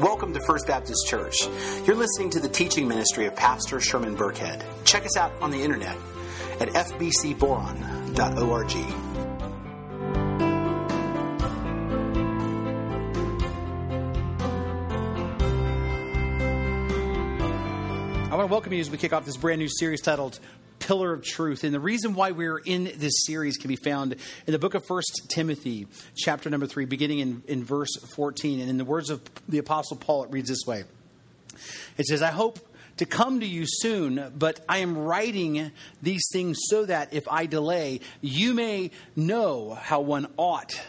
Welcome to First Baptist Church. You're listening to the teaching ministry of Pastor Sherman Burkhead. Check us out on the internet at fbcboron.org. I want to welcome you as we kick off this brand new series titled Pillar of Truth. And the reason why we're in this series can be found in the book of First Timothy, chapter number 3, beginning in, in verse 14. And in the words of the Apostle Paul, it reads this way It says, I hope to come to you soon, but I am writing these things so that if I delay, you may know how one ought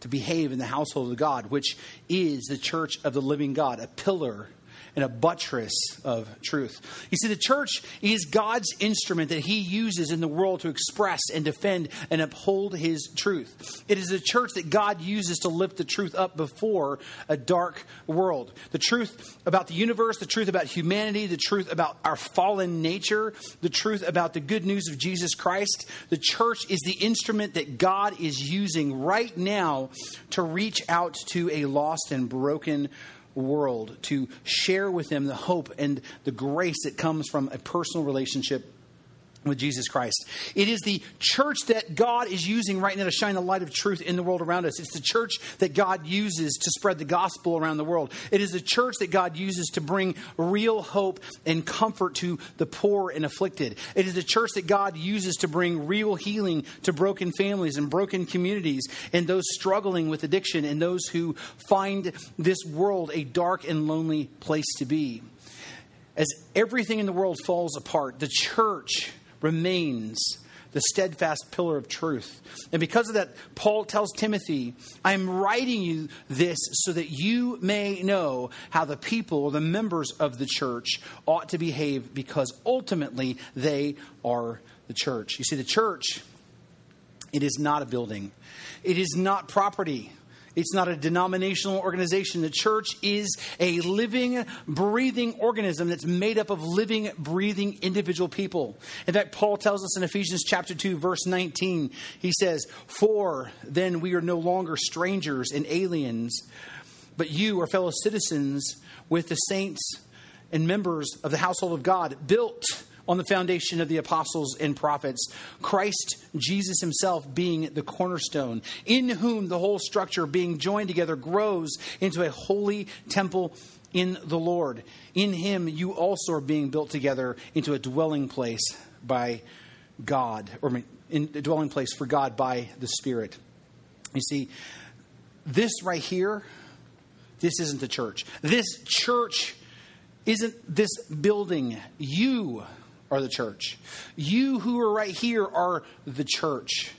to behave in the household of God, which is the church of the living God, a pillar and a buttress of truth. You see, the church is God's instrument that He uses in the world to express and defend and uphold His truth. It is the church that God uses to lift the truth up before a dark world. The truth about the universe, the truth about humanity, the truth about our fallen nature, the truth about the good news of Jesus Christ. The church is the instrument that God is using right now to reach out to a lost and broken world to share with them the hope and the grace that comes from a personal relationship with Jesus Christ. It is the church that God is using right now to shine the light of truth in the world around us. It's the church that God uses to spread the gospel around the world. It is the church that God uses to bring real hope and comfort to the poor and afflicted. It is the church that God uses to bring real healing to broken families and broken communities and those struggling with addiction and those who find this world a dark and lonely place to be. As everything in the world falls apart, the church remains the steadfast pillar of truth. And because of that, Paul tells Timothy, I am writing you this so that you may know how the people the members of the church ought to behave because ultimately they are the church. You see, the church, it is not a building, it is not property. It's not a denominational organization. The church is a living, breathing organism that's made up of living, breathing individual people. In fact, Paul tells us in Ephesians chapter 2, verse 19, he says, For then we are no longer strangers and aliens, but you are fellow citizens with the saints and members of the household of God, built on the foundation of the apostles and prophets, Christ Jesus himself being the cornerstone, in whom the whole structure being joined together grows into a holy temple in the Lord. In him you also are being built together into a dwelling place by God, or in a dwelling place for God by the Spirit. You see, this right here, this isn't the church. This church isn't this building. You are the church. You who are right here are the church.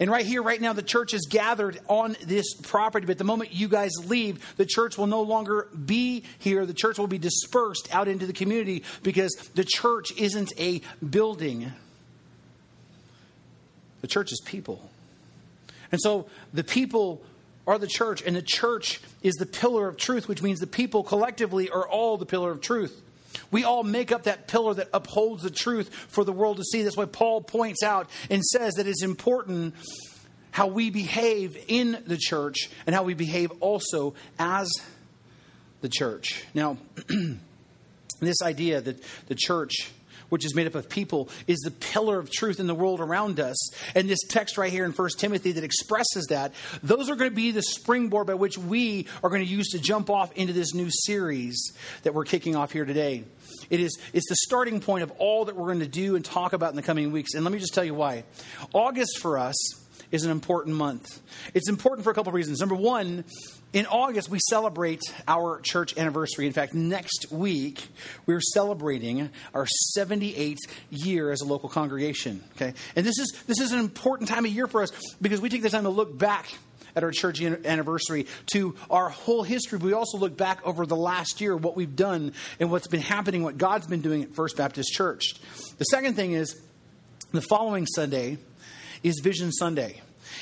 And right here, right now, the church is gathered on this property. But the moment you guys leave, the church will no longer be here. The church will be dispersed out into the community because the church isn't a building. The church is people. And so the people are the church, and the church is the pillar of truth, which means the people collectively are all the pillar of truth. We all make up that pillar that upholds the truth for the world to see. That's why Paul points out and says that it's important how we behave in the church and how we behave also as the church. Now, this idea that the church which is made up of people, is the pillar of truth in the world around us. And this text right here in 1 Timothy that expresses that, those are going to be the springboard by which we are going to use to jump off into this new series that we're kicking off here today. It is it's the starting point of all that we're going to do and talk about in the coming weeks. And let me just tell you why. August for us is an important month. It's important for a couple of reasons. Number one, in August, we celebrate our church anniversary. In fact, next week, we're celebrating our 78th year as a local congregation. Okay? And this is, this is an important time of year for us because we take the time to look back at our church anniversary to our whole history. But we also look back over the last year, what we've done and what's been happening, what God's been doing at First Baptist Church. The second thing is the following Sunday is Vision Sunday.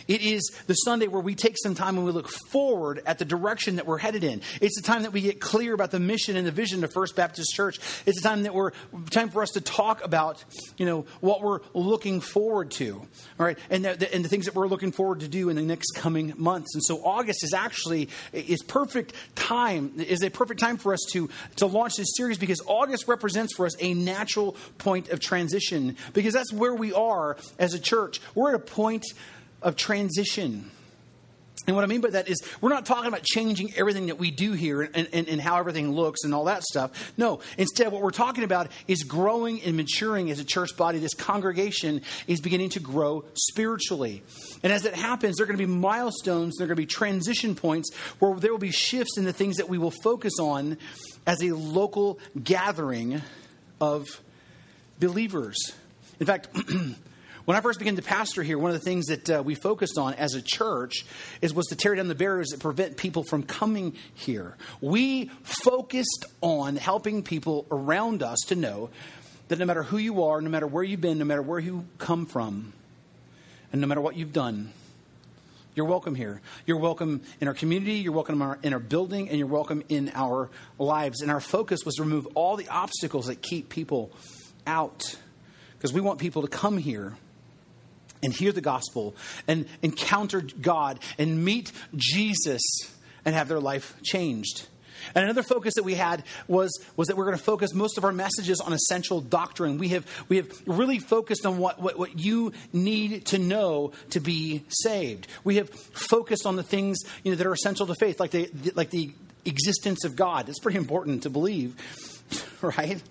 It is the Sunday where we take some time and we look forward at the direction that we're headed in. It's the time that we get clear about the mission and the vision of First Baptist Church. It's the time that we're time for us to talk about, you know, what we're looking forward to, all right, and the, and the things that we're looking forward to do in the next coming months. And so August is actually is perfect time is a perfect time for us to to launch this series because August represents for us a natural point of transition because that's where we are as a church. We're at a point of transition. And what I mean by that is, we're not talking about changing everything that we do here and, and, and, how everything looks and all that stuff. No, instead, what we're talking about is growing and maturing as a church body. This congregation is beginning to grow spiritually. And as that happens, there are going to be milestones, there are going to be transition points where there will be shifts in the things that we will focus on as a local gathering of believers. In fact, When I first began to pastor here, one of the things that uh, we focused on as a church is was to tear down the barriers that prevent people from coming here. We focused on helping people around us to know that no matter who you are, no matter where you've been, no matter where you come from, and no matter what you've done, you're welcome here. You're welcome in our community, you're welcome in our, in our, building, and you're welcome in our lives. And our focus was to remove all the obstacles that keep people out. Because we want people to come here and hear the gospel and encounter God and meet Jesus and have their life changed. And another focus that we had was, was that we're going to focus most of our messages on essential doctrine. We have, we have really focused on what, what, what you need to know to be saved. We have focused on the things you know, that are essential to faith, like the, like the existence of God. It's pretty important to believe, right?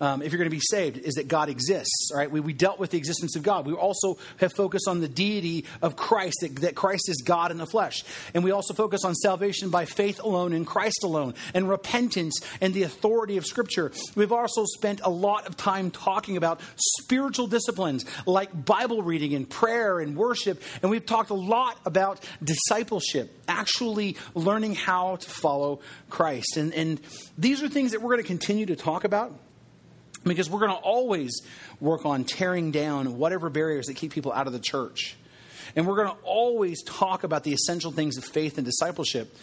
Um, if you're going to be saved, is that God exists. All right, we, we dealt with the existence of God. We also have focused on the deity of Christ, that, that Christ is God in the flesh. And we also focus on salvation by faith alone in Christ alone, and repentance and the authority of Scripture. We've also spent a lot of time talking about spiritual disciplines like Bible reading and prayer and worship. And we've talked a lot about discipleship, actually learning how to follow Christ. And, and these are things that we're going to continue to talk about because we're going to always work on tearing down whatever barriers that keep people out of the church. And we're going to always talk about the essential things of faith and discipleship.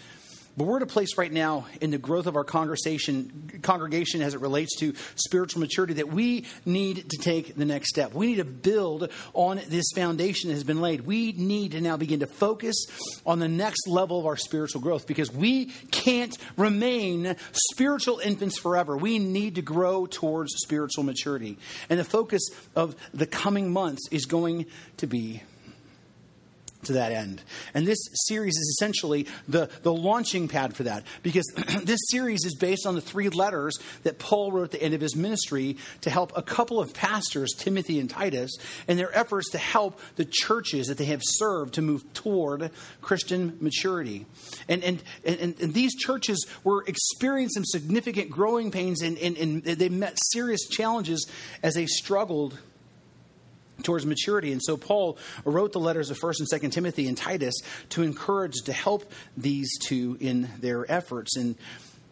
But we're at a place right now in the growth of our congregation, congregation as it relates to spiritual maturity that we need to take the next step. We need to build on this foundation that has been laid. We need to now begin to focus on the next level of our spiritual growth because we can't remain spiritual infants forever. We need to grow towards spiritual maturity. And the focus of the coming months is going to be to that end. And this series is essentially the, the launching pad for that because this series is based on the three letters that Paul wrote at the end of his ministry to help a couple of pastors, Timothy and Titus, in their efforts to help the churches that they have served to move toward Christian maturity. And, and, and, and these churches were experiencing significant growing pains and, and, and they met serious challenges as they struggled towards maturity. And so Paul wrote the letters of 1st and 2nd Timothy and Titus to encourage, to help these two in their efforts. And,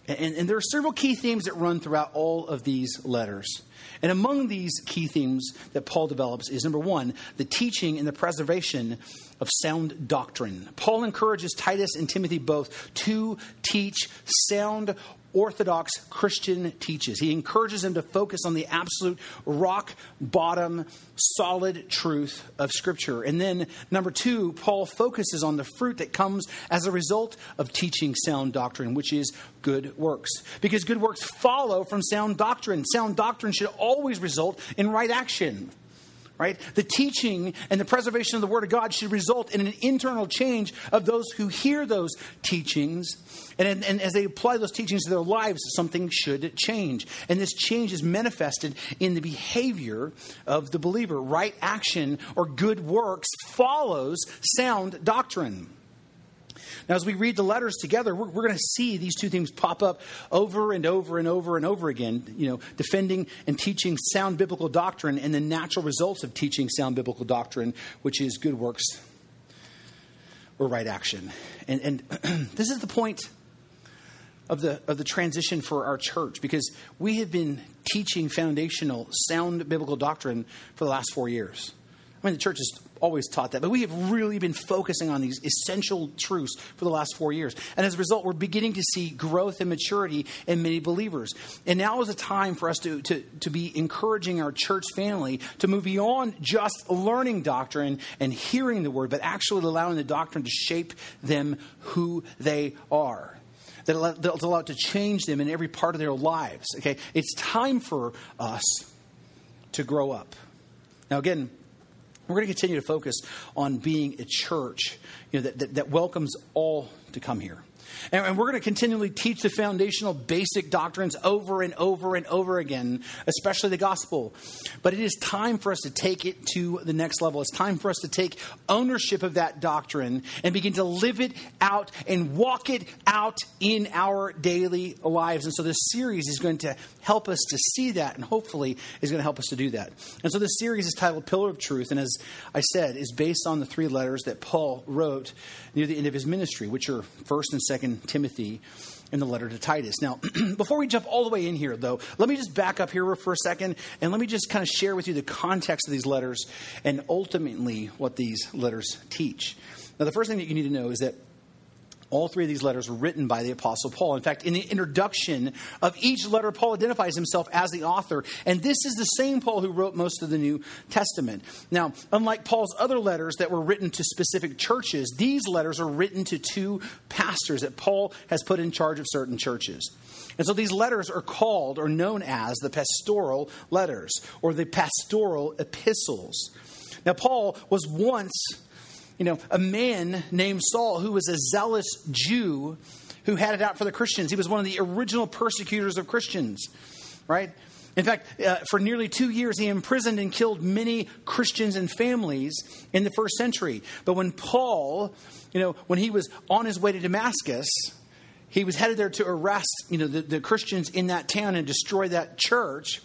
and, and there are several key themes that run throughout all of these letters. And among these key themes that Paul develops is number one, the teaching and the preservation of sound doctrine. Paul encourages Titus and Timothy both to teach sound Orthodox Christian teaches. He encourages them to focus on the absolute rock bottom, solid truth of Scripture. And then, number two, Paul focuses on the fruit that comes as a result of teaching sound doctrine, which is good works. Because good works follow from sound doctrine. Sound doctrine should always result in right action right? The teaching and the preservation of the Word of God should result in an internal change of those who hear those teachings. And, and as they apply those teachings to their lives, something should change. And this change is manifested in the behavior of the believer. Right action or good works follows sound doctrine. Now, as we read the letters together, we're, we're going to see these two things pop up over and over and over and over again. You know, defending and teaching sound biblical doctrine and the natural results of teaching sound biblical doctrine, which is good works or right action. And, and this is the point of the, of the transition for our church because we have been teaching foundational, sound biblical doctrine for the last four years. I mean, the church has always taught that, but we have really been focusing on these essential truths for the last four years. And as a result, we're beginning to see growth and maturity in many believers. And now is a time for us to, to, to be encouraging our church family to move beyond just learning doctrine and hearing the word, but actually allowing the doctrine to shape them who they are that allow it to change them in every part of their lives. Okay, it's time for us to grow up. Now, again, we're going to continue to focus on being a church you know, that, that, that welcomes all to come here. And, we're going to continually teach the foundational basic doctrines over and over and over again, especially the gospel. But it is time for us to take it to the next level. It's time for us to take ownership of that doctrine and begin to live it out and walk it out in our daily lives. And so this series is going to help us to see that and hopefully is going to help us to do that. And so this series is titled Pillar of Truth. And as I said, is based on the three letters that Paul wrote near the end of his ministry, which are 1st and 2nd Timothy and the letter to Titus. Now, before we jump all the way in here, though, let me just back up here for a second and let me just kind of share with you the context of these letters and ultimately what these letters teach. Now, the first thing that you need to know is that all three of these letters were written by the Apostle Paul. In fact, in the introduction of each letter, Paul identifies himself as the author. And this is the same Paul who wrote most of the New Testament. Now, unlike Paul's other letters that were written to specific churches, these letters are written to two pastors that Paul has put in charge of certain churches. And so these letters are called or known as the pastoral letters or the pastoral epistles. Now, Paul was once you know, a man named Saul who was a zealous Jew who had it out for the Christians. He was one of the original persecutors of Christians, right? In fact, uh, for nearly two years, he imprisoned and killed many Christians and families in the first century. But when Paul, you know, when he was on his way to Damascus, he was headed there to arrest, you know, the, the Christians in that town and destroy that church.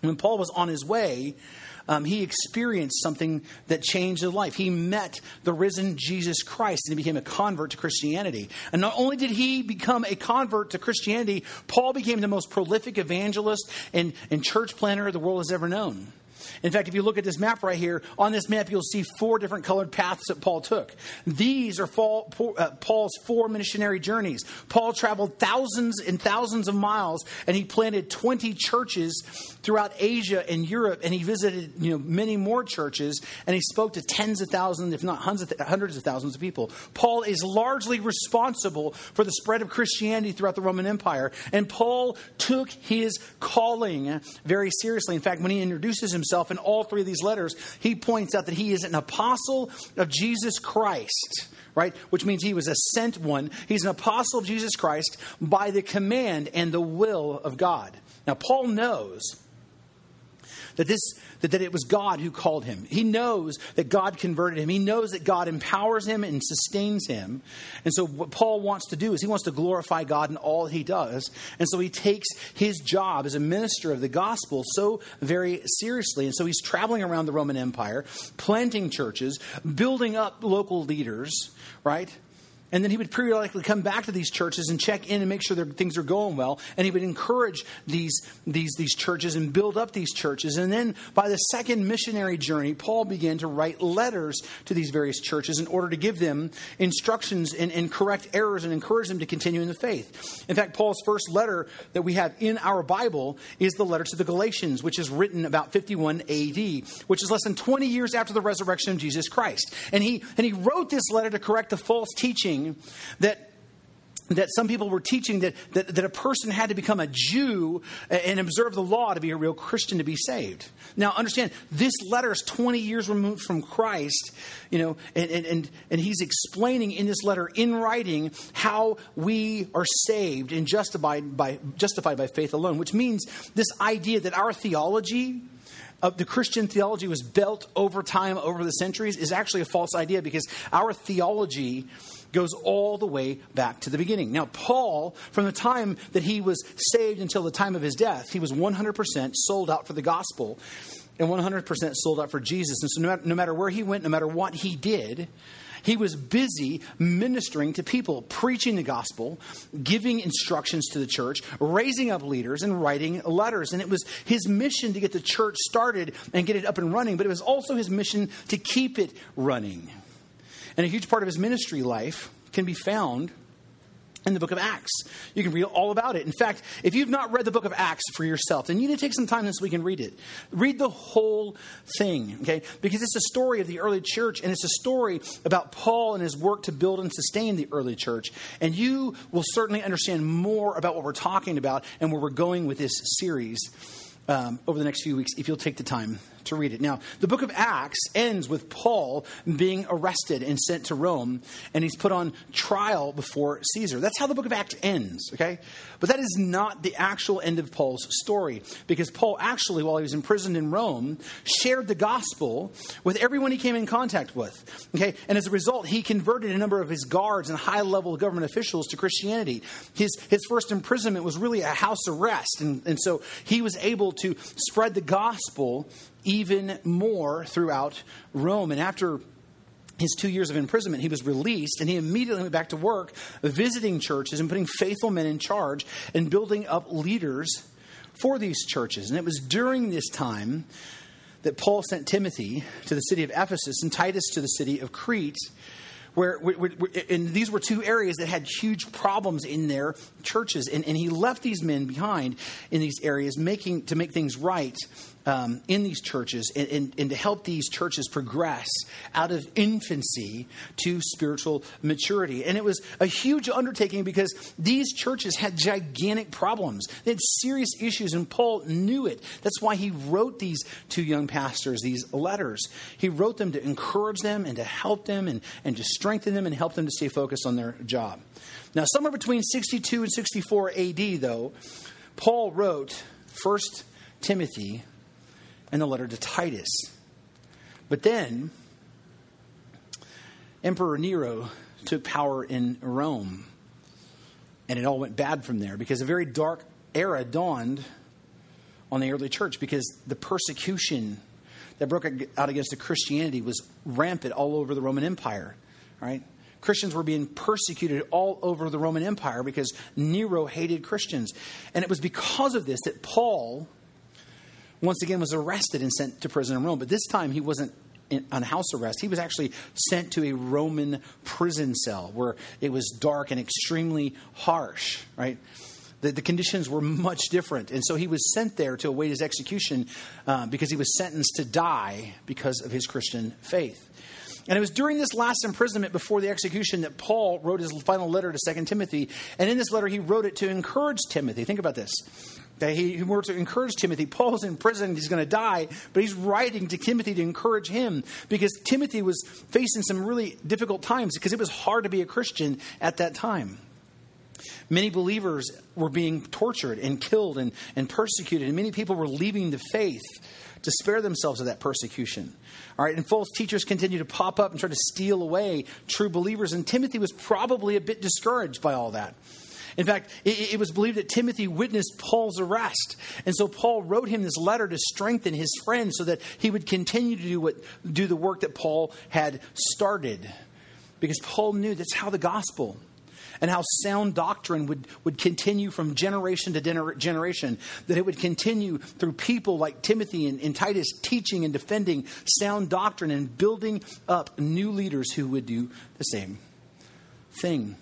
When Paul was on his way, um, he experienced something that changed his life. He met the risen Jesus Christ and he became a convert to Christianity. And not only did he become a convert to Christianity, Paul became the most prolific evangelist and, and church planter the world has ever known. In fact, if you look at this map right here, on this map you'll see four different colored paths that Paul took. These are uh, Paul's four missionary journeys. Paul traveled thousands and thousands of miles, and he planted 20 churches throughout Asia and Europe, and he visited you know, many more churches, and he spoke to tens of thousands, if not hundreds of thousands of people. Paul is largely responsible for the spread of Christianity throughout the Roman Empire, and Paul took his calling very seriously. In fact, when he introduces himself, himself in all three of these letters, he points out that he is an apostle of Jesus Christ, right? Which means he was a sent one. He's an apostle of Jesus Christ by the command and the will of God. Now, Paul knows that this that, that it was God who called him. He knows that God converted him. He knows that God empowers him and sustains him. And so what Paul wants to do is he wants to glorify God in all he does. And so he takes his job as a minister of the gospel so very seriously. And so he's traveling around the Roman Empire, planting churches, building up local leaders, right? And then he would periodically come back to these churches and check in and make sure that things are going well. And he would encourage these, these, these churches and build up these churches. And then by the second missionary journey, Paul began to write letters to these various churches in order to give them instructions and, and correct errors and encourage them to continue in the faith. In fact, Paul's first letter that we have in our Bible is the letter to the Galatians, which is written about 51 AD, which is less than 20 years after the resurrection of Jesus Christ. And he, and he wrote this letter to correct the false teaching that that some people were teaching that, that, that, a person had to become a Jew and observe the law to be a real Christian to be saved. Now, understand, this letter is 20 years removed from Christ, you know, and, and, and and he's explaining in this letter in writing how we are saved and justified by, justified by faith alone, which means this idea that our theology, of the Christian theology was built over time, over the centuries, is actually a false idea because our theology goes all the way back to the beginning. Now, Paul, from the time that he was saved until the time of his death, he was 100% sold out for the gospel and 100% sold out for Jesus. And so, no matter, no matter where he went, no matter what he did, He was busy ministering to people, preaching the gospel, giving instructions to the church, raising up leaders, and writing letters. And it was his mission to get the church started and get it up and running, but it was also his mission to keep it running. And a huge part of his ministry life can be found in the book of Acts. You can read all about it. In fact, if you've not read the book of Acts for yourself, then you need to take some time this week and read it. Read the whole thing, okay? Because it's a story of the early church and it's a story about Paul and his work to build and sustain the early church. And you will certainly understand more about what we're talking about and where we're going with this series um, over the next few weeks if you'll take the time to read it. Now, the book of Acts ends with Paul being arrested and sent to Rome, and he's put on trial before Caesar. That's how the book of Acts ends, okay? But that is not the actual end of Paul's story, because Paul actually, while he was imprisoned in Rome, shared the gospel with everyone he came in contact with, okay? And as a result, he converted a number of his guards and high level government officials to Christianity. His, his first imprisonment was really a house arrest, and, and so he was able to spread the gospel even more throughout Rome. And after his two years of imprisonment, he was released and he immediately went back to work, visiting churches and putting faithful men in charge and building up leaders for these churches. And it was during this time that Paul sent Timothy to the city of Ephesus and Titus to the city of Crete. Where, and these were two areas that had huge problems in their churches, and, and he left these men behind in these areas, making to make things right um, in these churches and, and, and, to help these churches progress out of infancy to spiritual maturity. And it was a huge undertaking because these churches had gigantic problems. They had serious issues, and Paul knew it. That's why he wrote these two young pastors these letters. He wrote them to encourage them and to help them and, and to strengthen them and help them to stay focused on their job. Now, somewhere between 62 and 64 AD, though, Paul wrote First Timothy and the letter to Titus. But then, Emperor Nero took power in Rome, and it all went bad from there because a very dark era dawned on the early church because the persecution that broke out against the Christianity was rampant all over the Roman Empire, right? Christians were being persecuted all over the Roman Empire because Nero hated Christians. And it was because of this that Paul once again was arrested and sent to prison in Rome. But this time he wasn't in, on house arrest. He was actually sent to a Roman prison cell where it was dark and extremely harsh, right? The, the conditions were much different. And so he was sent there to await his execution uh, because he was sentenced to die because of his Christian faith. And it was during this last imprisonment before the execution that Paul wrote his final letter to 2 Timothy. And in this letter, he wrote it to encourage Timothy. Think about this. That he, he wanted to encourage Timothy. Paul's in prison, he's going to die, but he's writing to Timothy to encourage him because Timothy was facing some really difficult times because it was hard to be a Christian at that time. Many believers were being tortured and killed and, and persecuted, and many people were leaving the faith to spare themselves of that persecution. All right, and false teachers continue to pop up and try to steal away true believers. And Timothy was probably a bit discouraged by all that. In fact, it, it, was believed that Timothy witnessed Paul's arrest. And so Paul wrote him this letter to strengthen his friend so that he would continue to do, what, do the work that Paul had started. Because Paul knew that's how the gospel and how sound doctrine would, would continue from generation to gener- generation, that it would continue through people like Timothy and, and Titus teaching and defending sound doctrine and building up new leaders who would do the same thing.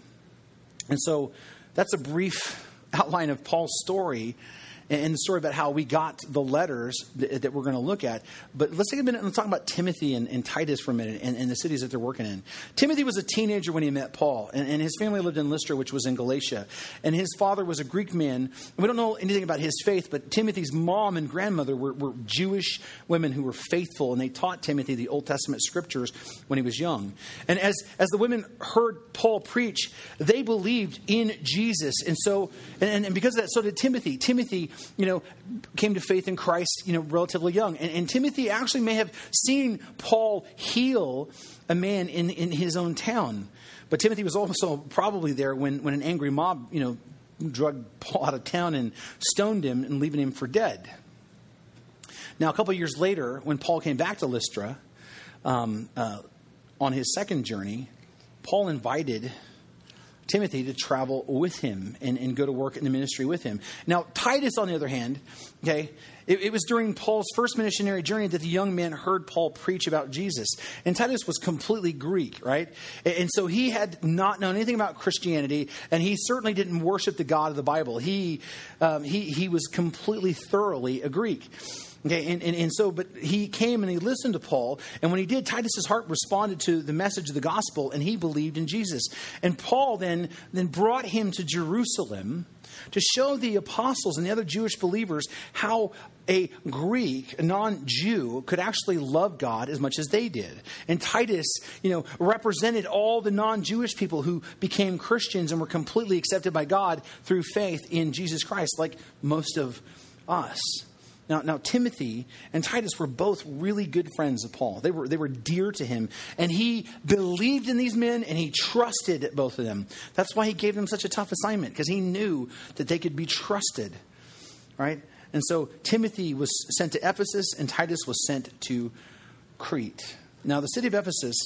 And so that's a brief outline of Paul's story and the story about how we got the letters that, that we're going to look at. But let's take a minute and talk about Timothy and, and Titus for a minute and, and, the cities that they're working in. Timothy was a teenager when he met Paul, and, and, his family lived in Lystra, which was in Galatia. And his father was a Greek man. We don't know anything about his faith, but Timothy's mom and grandmother were, were Jewish women who were faithful, and they taught Timothy the Old Testament scriptures when he was young. And as, as the women heard Paul preach, they believed in Jesus. And so, and, and because of that, so did Timothy. Timothy you know, came to faith in Christ, you know, relatively young. And, and Timothy actually may have seen Paul heal a man in, in his own town. But Timothy was also probably there when, when an angry mob, you know, drugged Paul out of town and stoned him and leaving him for dead. Now, a couple years later, when Paul came back to Lystra, um, uh, on his second journey, Paul invited Timothy to travel with him and, and go to work in the ministry with him. Now, Titus, on the other hand, okay, it, it, was during Paul's first missionary journey that the young man heard Paul preach about Jesus. And Titus was completely Greek, right? And, and so he had not known anything about Christianity, and he certainly didn't worship the God of the Bible. He, um, he, he was completely, thoroughly a Greek. Okay, and, and, and so, but he came and he listened to Paul, and when he did, Titus's heart responded to the message of the gospel, and he believed in Jesus. And Paul then, then brought him to Jerusalem to show the apostles and the other Jewish believers how a Greek, a non-Jew, could actually love God as much as they did. And Titus, you know, represented all the non-Jewish people who became Christians and were completely accepted by God through faith in Jesus Christ, like most of us. Now, now Timothy and Titus were both really good friends of Paul. They were, they were dear to him. And he believed in these men and he trusted both of them. That's why he gave them such a tough assignment, because he knew that they could be trusted. Right? And so Timothy was sent to Ephesus and Titus was sent to Crete. Now, the city of Ephesus.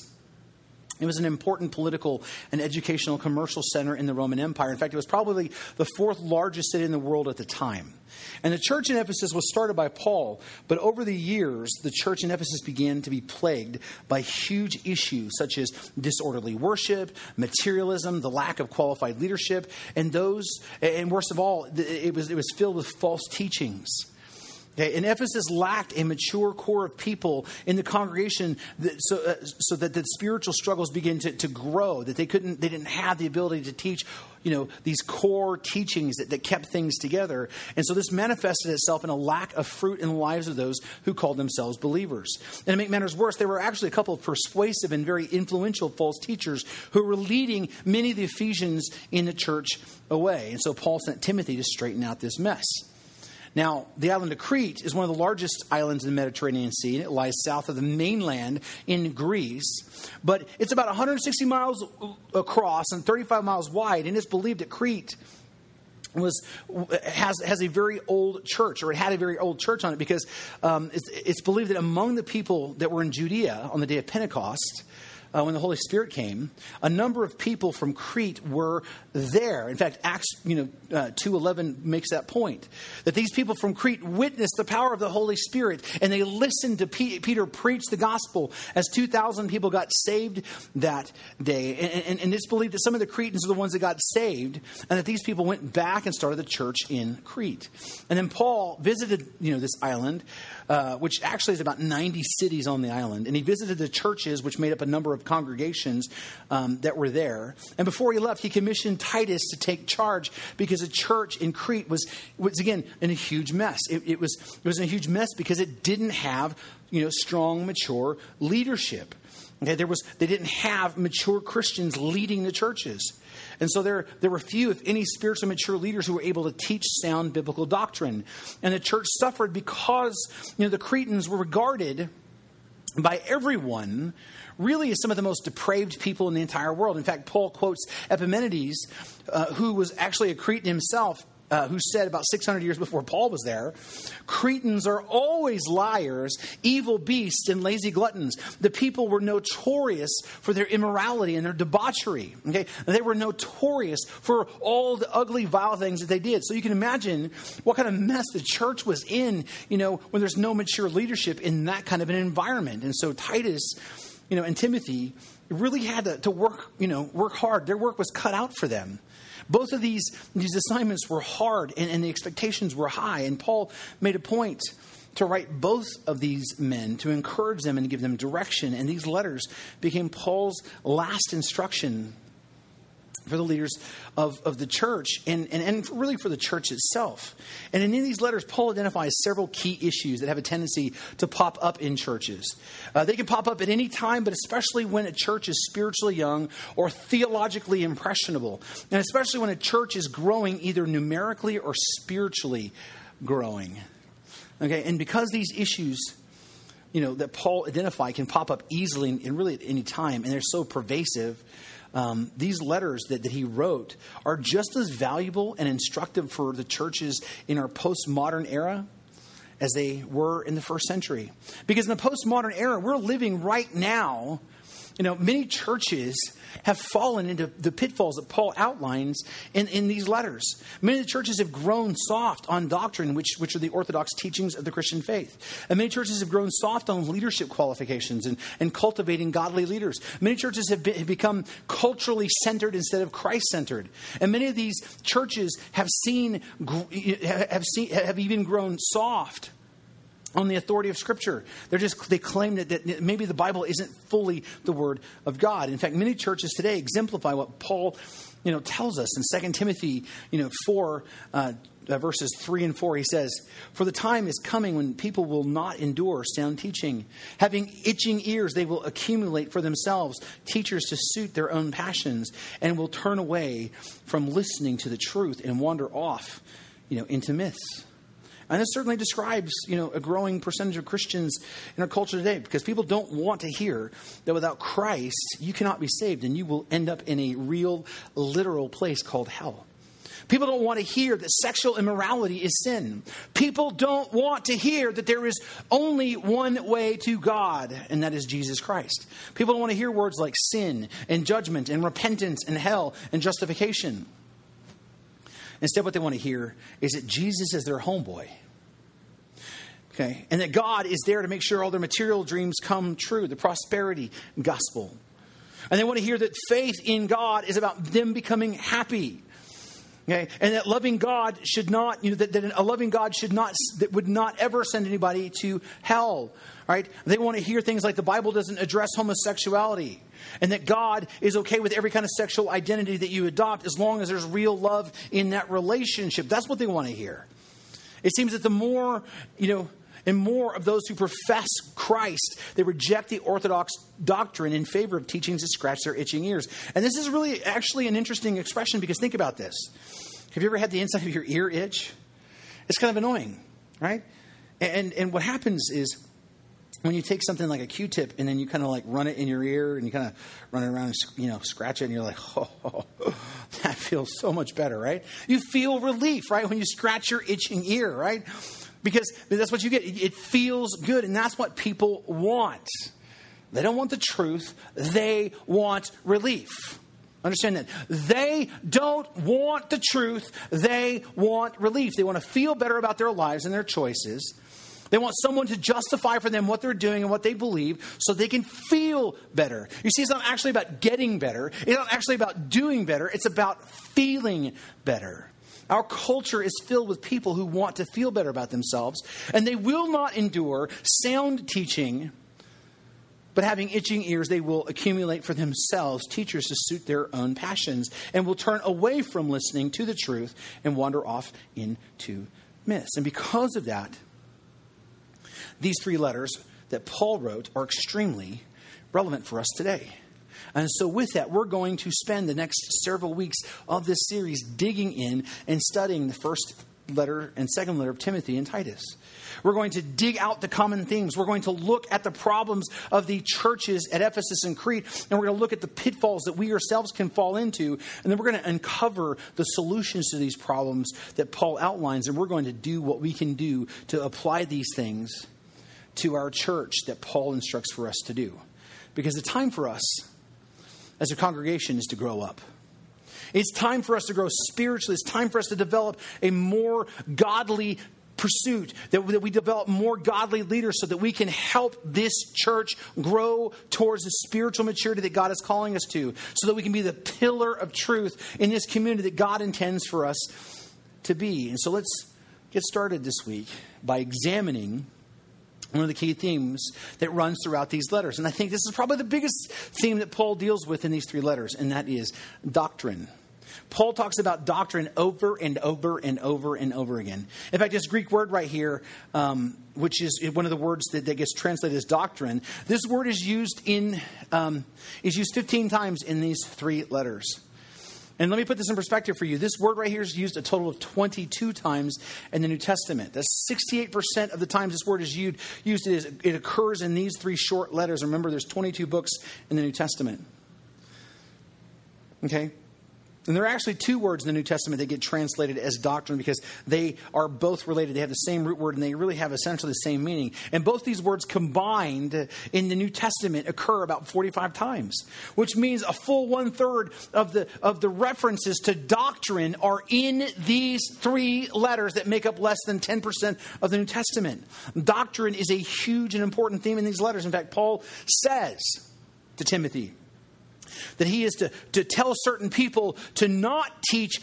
It was an important political and educational commercial center in the Roman Empire. In fact, it was probably the fourth largest city in the world at the time. And the church in Ephesus was started by Paul, but over the years, the church in Ephesus began to be plagued by huge issues such as disorderly worship, materialism, the lack of qualified leadership, and those, and worst of all, it was, it was filled with false teachings. Okay, and Ephesus lacked a mature core of people in the congregation that, so, uh, so that the spiritual struggles began to, to grow, that they couldn't, they didn't have the ability to teach, you know, these core teachings that, that kept things together. And so this manifested itself in a lack of fruit in the lives of those who called themselves believers. And to make matters worse, there were actually a couple of persuasive and very influential false teachers who were leading many of the Ephesians in the church away. And so Paul sent Timothy to straighten out this mess. Now, the island of Crete is one of the largest islands in the Mediterranean Sea, and it lies south of the mainland in Greece. But it's about 160 miles across and 35 miles wide, and it's believed that Crete was has has a very old church, or it had a very old church on it, because um, it's, it's believed that among the people that were in Judea on the day of Pentecost, uh, when the Holy Spirit came, a number of people from Crete were there. In fact, Acts you know uh, two eleven makes that point that these people from Crete witnessed the power of the Holy Spirit, and they listened to P- Peter preach the gospel as two thousand people got saved that day. And, and, and, it's believed that some of the Cretans are the ones that got saved, and that these people went back and started the church in Crete. And then Paul visited you know this island, uh, which actually is about ninety cities on the island, and he visited the churches which made up a number of congregations um, that were there. And before he left, he commissioned Titus to take charge because the church in Crete was, was again, in a huge mess. It, it, was, it was in a huge mess because it didn't have you know, strong, mature leadership. Okay, there was, they didn't have mature Christians leading the churches. And so there, there were few, if any, spiritually mature leaders who were able to teach sound biblical doctrine. And the church suffered because you know, the Cretans were regarded by everyone really is some of the most depraved people in the entire world. In fact, Paul quotes Epimenides, uh, who was actually a Cretan himself. Uh, who said about 600 years before Paul was there, Cretans are always liars, evil beasts, and lazy gluttons. The people were notorious for their immorality and their debauchery. Okay, they were notorious for all the ugly, vile things that they did. So you can imagine what kind of mess the church was in. You know, when there's no mature leadership in that kind of an environment. And so Titus you know, and Timothy really had to, to work, you know, work hard. Their work was cut out for them. Both of these, these assignments were hard and, and the expectations were high. And Paul made a point to write both of these men to encourage them and give them direction. And these letters became Paul's last instruction for the leaders of, of the church and, and, and really for the church itself. And in these letters, Paul identifies several key issues that have a tendency to pop up in churches. Uh, they can pop up at any time, but especially when a church is spiritually young or theologically impressionable, and especially when a church is growing either numerically or spiritually growing. Okay, and because these issues you know that Paul identified can pop up easily and really at any time, and they're so pervasive um, these letters that, that he wrote are just as valuable and instructive for the churches in our postmodern era as they were in the first century. Because in the postmodern era, we're living right now You know, many churches have fallen into the pitfalls that Paul outlines in, in these letters. Many of the churches have grown soft on doctrine, which, which are the orthodox teachings of the Christian faith. And many churches have grown soft on leadership qualifications and, and cultivating godly leaders. Many churches have, have become culturally centered instead of Christ centered. And many of these churches have seen, have, seen, have even grown soft on the authority of Scripture. They're just they claim that, that maybe the Bible isn't fully the Word of God. In fact, many churches today exemplify what Paul, you know, tells us in 2 Timothy, you know, four. Uh, uh, verses 3 and 4, he says, For the time is coming when people will not endure sound teaching. Having itching ears, they will accumulate for themselves teachers to suit their own passions and will turn away from listening to the truth and wander off, you know, into myths. And this certainly describes, you know, a growing percentage of Christians in our culture today because people don't want to hear that without Christ, you cannot be saved and you will end up in a real, literal place called hell. People don't want to hear that sexual immorality is sin. People don't want to hear that there is only one way to God, and that is Jesus Christ. People don't want to hear words like sin and judgment and repentance and hell and justification. Instead, what they want to hear is that Jesus is their homeboy. Okay? And that God is there to make sure all their material dreams come true, the prosperity gospel. And they want to hear that faith in God is about them becoming happy. Okay? And that loving God should not, you know, that, that a loving God should not, that would not ever send anybody to hell. Right? They want to hear things like the Bible doesn't address homosexuality and that God is okay with every kind of sexual identity that you adopt as long as there's real love in that relationship. That's what they want to hear. It seems that the more, you know, and more of those who profess Christ, they reject the orthodox doctrine in favor of teachings that scratch their itching ears. And this is really actually an interesting expression because think about this. Have you ever had the inside of your ear itch? It's kind of annoying, right? And, and what happens is when you take something like a Q-tip and then you kind of like run it in your ear and you kind of run it around and you know scratch it and you're like, oh, that feels so much better, right? You feel relief, right, when you scratch your itching ear, right? Because that's what you get. It feels good, and that's what people want. They don't want the truth; they want relief. Understand that. They don't want the truth. They want relief. They want to feel better about their lives and their choices. They want someone to justify for them what they're doing and what they believe so they can feel better. You see, it's not actually about getting better, it's not actually about doing better, it's about feeling better. Our culture is filled with people who want to feel better about themselves, and they will not endure sound teaching, but having itching ears, they will accumulate for themselves teachers to suit their own passions and will turn away from listening to the truth and wander off into myths. And because of that, these three letters that Paul wrote are extremely relevant for us today. And so, with that, we're going to spend the next several weeks of this series digging in and studying the first letter and second letter of Timothy and Titus. We're going to dig out the common themes. We're going to look at the problems of the churches at Ephesus and Crete, and we're going to look at the pitfalls that we ourselves can fall into. And then we're going to uncover the solutions to these problems that Paul outlines, and we're going to do what we can do to apply these things to our church that Paul instructs for us to do. Because the time for us as a congregation is to grow up. It's time for us to grow spiritually. It's time for us to develop a more godly pursuit, that, that we develop more godly leaders so that we can help this church grow towards the spiritual maturity that God is calling us to, so that we can be the pillar of truth in this community that God intends for us to be. And so let's get started this week by examining one of the key themes that runs throughout these letters. And I think this is probably the biggest theme that Paul deals with in these three letters, and that is doctrine. Paul talks about doctrine over and over and over and over again. In fact, this Greek word right here, um, which is one of the words that, that, gets translated as doctrine, this word is used in um, is used 15 times in these three letters. And let me put this in perspective for you. This word right here is used a total of 22 times in the New Testament. That's 68% of the times this word is used, it occurs in these three short letters. Remember, there's 22 books in the New Testament. Okay? And there are actually two words in the New Testament that get translated as doctrine because they are both related. They have the same root word and they really have essentially the same meaning. And both these words combined in the New Testament occur about 45 times, which means a full one third of the, of the references to doctrine are in these three letters that make up less than 10% of the New Testament. Doctrine is a huge and important theme in these letters. In fact, Paul says to Timothy, that he is to, to tell certain people to not teach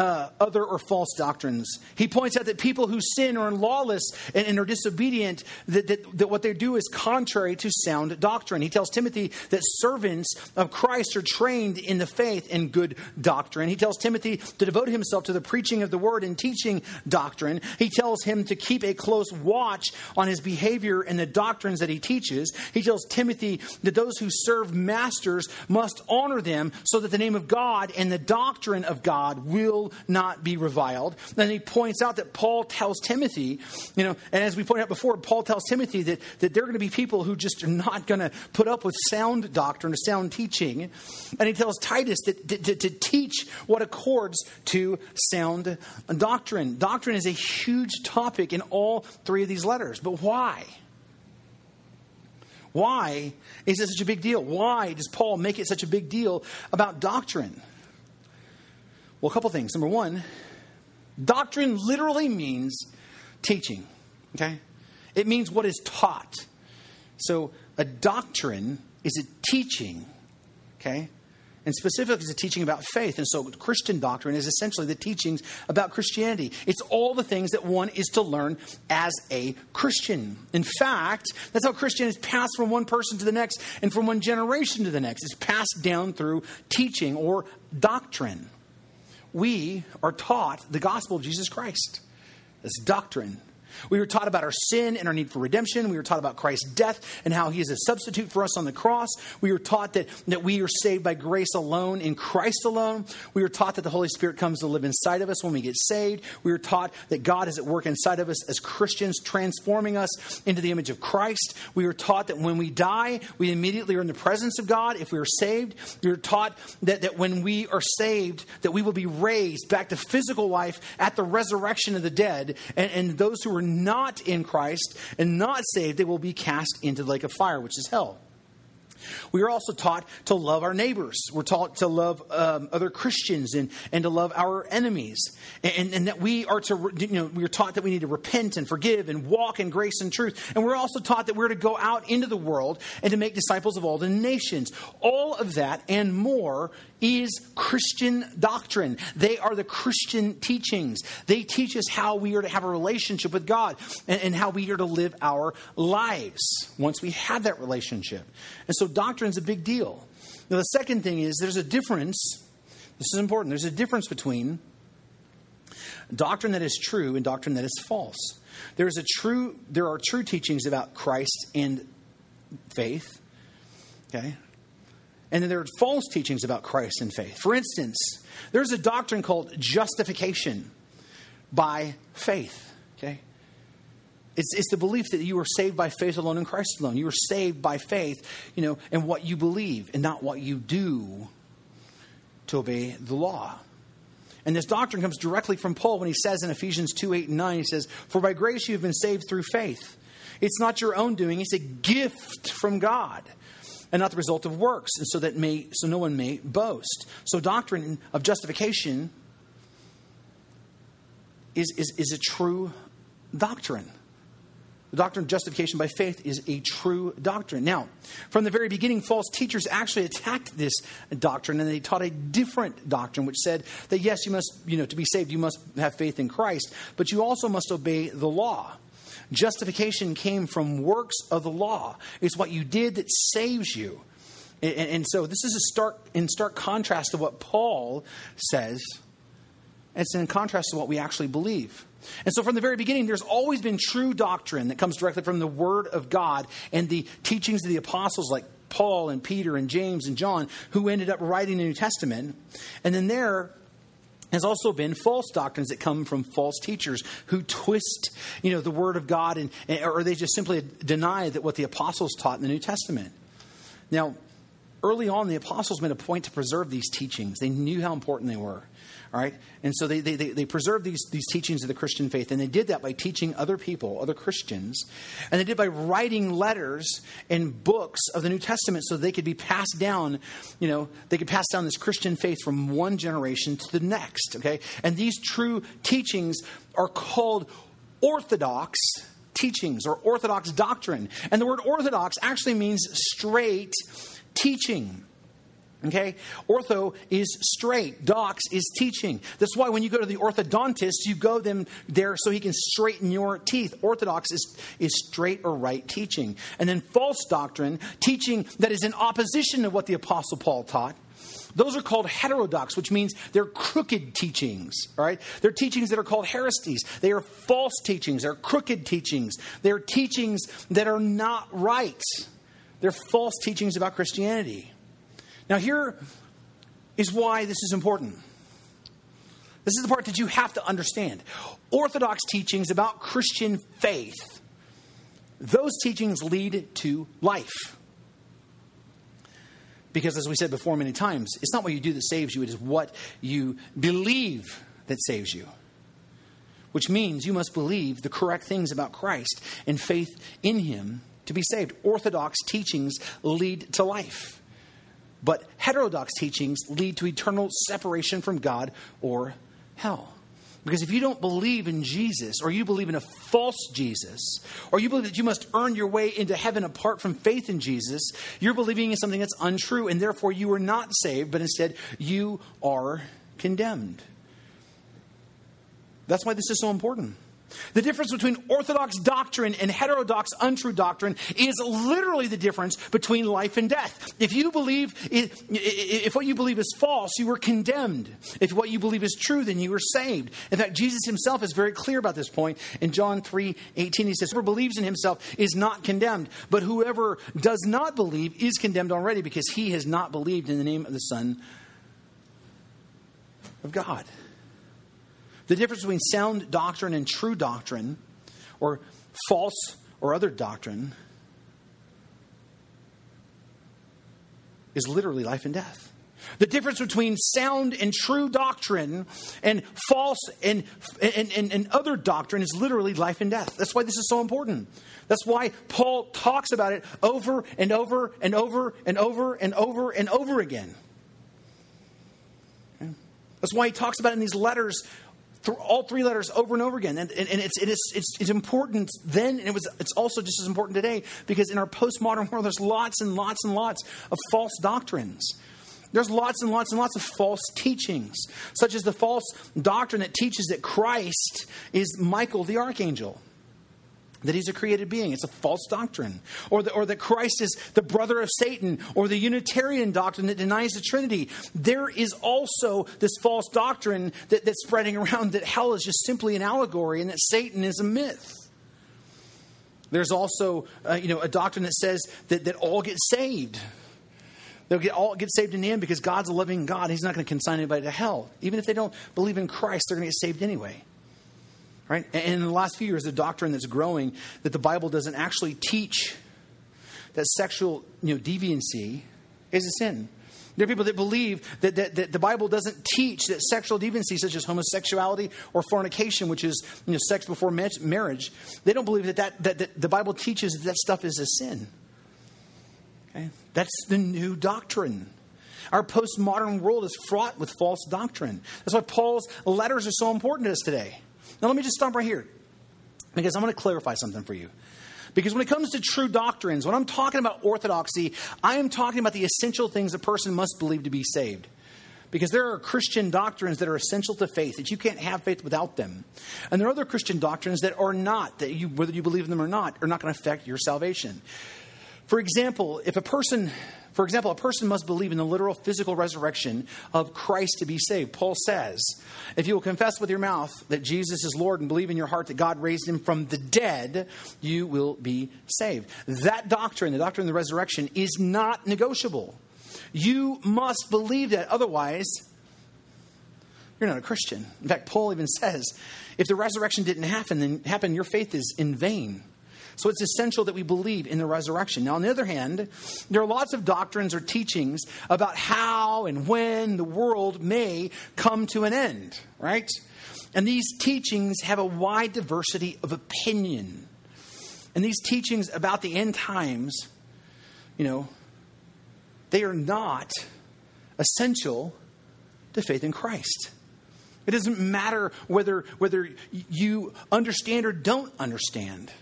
uh, other or false doctrines. He points out that people who sin are lawless and, and are disobedient, that, that, that, what they do is contrary to sound doctrine. He tells Timothy that servants of Christ are trained in the faith and good doctrine. He tells Timothy to devote himself to the preaching of the word and teaching doctrine. He tells him to keep a close watch on his behavior and the doctrines that he teaches. He tells Timothy that those who serve masters must honor them so that the name of God and the doctrine of God will not be reviled. Then he points out that Paul tells Timothy, you know, and as we pointed out before, Paul tells Timothy that, that they're going to be people who just are not going to put up with sound doctrine or sound teaching. And he tells Titus that, to, to teach what accords to sound doctrine. Doctrine is a huge topic in all three of these letters. But why? Why is it such a big deal? Why does Paul make it such a big deal about doctrine? Well, a couple things. Number one, doctrine literally means teaching, okay? It means what is taught. So a doctrine is a teaching, okay? And specifically, it's a teaching about faith. And so, Christian doctrine is essentially the teachings about Christianity. It's all the things that one is to learn as a Christian. In fact, that's how Christianity is passed from one person to the next and from one generation to the next. It's passed down through teaching or doctrine we are taught the gospel of Jesus Christ. It's doctrine. We were taught about our sin and our need for redemption. We were taught about Christ's death and how he is a substitute for us on the cross. We were taught that, that we are saved by grace alone, in Christ alone. We were taught that the Holy Spirit comes to live inside of us when we get saved. We were taught that God is at work inside of us as Christians, transforming us into the image of Christ. We were taught that when we die, we immediately are in the presence of God if we are saved. We were taught that, that when we are saved, that we will be raised back to physical life at the resurrection of the dead. And, and those who are not in Christ and not saved, they will be cast into the lake of fire, which is hell. We are also taught to love our neighbors. We're taught to love um, other Christians and, and to love our enemies. And, and, that we are to, you know, we are taught that we need to repent and forgive and walk in grace and truth. And we're also taught that we're to go out into the world and to make disciples of all the nations. All of that and more is Christian doctrine. They are the Christian teachings. They teach us how we are to have a relationship with God and, and how we are to live our lives once we have that relationship. And so doctrine is a big deal. Now, the second thing is there's a difference. This is important. There's a difference between doctrine that is true and doctrine that is false. There is a true. There are true teachings about Christ and faith. Okay, and then there are false teachings about Christ and faith. For instance, there's a doctrine called justification by faith. Okay, it's, it's the belief that you are saved by faith alone in Christ alone. You are saved by faith, you know, and what you believe and not what you do to obey the law. And this doctrine comes directly from Paul when he says in Ephesians 2 8 and 9, he says, For by grace you have been saved through faith. It's not your own doing, it's a gift from God and not the result of works, and so that may so no one may boast. So doctrine of justification is, is, is a true doctrine. The doctrine of justification by faith is a true doctrine. Now, from the very beginning, false teachers actually attacked this doctrine and they taught a different doctrine, which said that yes, you must, you know, to be saved, you must have faith in Christ, but you also must obey the law. Justification came from works of the law. It's what you did that saves you. And, and so this is a stark in stark contrast to what Paul says. It's in contrast to what we actually believe. And so, from the very beginning, there's always been true doctrine that comes directly from the Word of God and the teachings of the apostles like Paul and Peter and James and John, who ended up writing the New Testament. And then there has also been false doctrines that come from false teachers who twist, you know, the Word of God, and, or they just simply deny that what the apostles taught in the New Testament. Now, early on, the apostles made a point to preserve these teachings. They knew how important they were. All right? And so they, they, they, they preserved these, these teachings of the Christian faith. And they did that by teaching other people, other Christians. And they did by writing letters and books of the New Testament so they could be passed down, you know, they could pass down this Christian faith from one generation to the next. Okay? And these true teachings are called orthodox teachings or orthodox doctrine. And the word orthodox actually means straight teaching. Okay? Ortho is straight. Dox is teaching. That's why when you go to the orthodontist, you go them there so he can straighten your teeth. Orthodox is, is straight or right teaching. And then false doctrine, teaching that is in opposition to what the Apostle Paul taught. Those are called heterodox, which means they're crooked teachings, all right? They're teachings that are called heresies. They are false teachings. They're crooked teachings. They're teachings that are not right. They're false teachings about Christianity. Now, here is why this is important. This is the part that you have to understand. Orthodox teachings about Christian faith, those teachings lead to life. Because, as we said before many times, it's not what you do that saves you, it is what you believe that saves you. Which means you must believe the correct things about Christ and faith in Him to be saved. Orthodox teachings lead to life, but heterodox teachings lead to eternal separation from God or hell. Because if you don't believe in Jesus, or you believe in a false Jesus, or you believe that you must earn your way into heaven apart from faith in Jesus, you're believing in something that's untrue, and therefore you are not saved, but instead you are condemned. That's why this is so important. The difference between orthodox doctrine and heterodox untrue doctrine is literally the difference between life and death. If you believe if what you believe is false, you are condemned. If what you believe is true, then you are saved. In fact, Jesus himself is very clear about this point. In John 3 18, he says, Whoever believes in himself is not condemned, but whoever does not believe is condemned already because he has not believed in the name of the Son of God. The difference between sound doctrine and true doctrine, or false or other doctrine, is literally life and death. The difference between sound and true doctrine and false and, and, and, and, other doctrine is literally life and death. That's why this is so important. That's why Paul talks about it over and over and over and over and over and over again. That's why he talks about it in these letters all three letters over and over again. And, and, and it's, it is, it's, it's important then, and it was, it's also just as important today, because in our postmodern world, there's lots and lots and lots of false doctrines. There's lots and lots and lots of false teachings, such as the false doctrine that teaches that Christ is Michael the archangel that he's a created being. It's a false doctrine. Or, the, or that Christ is the brother of Satan, or the Unitarian doctrine that denies the Trinity. There is also this false doctrine that, that's spreading around that hell is just simply an allegory and that Satan is a myth. There's also uh, you know, a doctrine that says that, that all get saved. They'll get all get saved in the end because God's a loving God. He's not going to consign anybody to hell. Even if they don't believe in Christ, they're going to get saved anyway. Right? And in the last few years, a doctrine that's growing that the Bible doesn't actually teach that sexual you know, deviancy is a sin. There are people that believe that, that, that, the Bible doesn't teach that sexual deviancy, such as homosexuality or fornication, which is you know, sex before marriage, they don't believe that, that, that, that the Bible teaches that, that stuff is a sin. Okay? That's the new doctrine. Our postmodern world is fraught with false doctrine. That's why Paul's letters are so important to us today. Now, let me just stop right here because I'm going to clarify something for you. Because when it comes to true doctrines, when I'm talking about orthodoxy, I am talking about the essential things a person must believe to be saved. Because there are Christian doctrines that are essential to faith, that you can't have faith without them. And there are other Christian doctrines that are not, that you, whether you believe in them or not, are not going to affect your salvation. For example, if a person for example, a person must believe in the literal physical resurrection of Christ to be saved. Paul says, if you will confess with your mouth that Jesus is Lord and believe in your heart that God raised him from the dead, you will be saved. That doctrine, the doctrine of the resurrection, is not negotiable. You must believe that. Otherwise, you're not a Christian. In fact, Paul even says, if the resurrection didn't happen, then happen, your faith is in vain. So it's essential that we believe in the resurrection. Now, on the other hand, there are lots of doctrines or teachings about how and when the world may come to an end, right? And these teachings have a wide diversity of opinion. And these teachings about the end times, you know, they are not essential to faith in Christ. It doesn't matter whether, whether you understand or don't understand.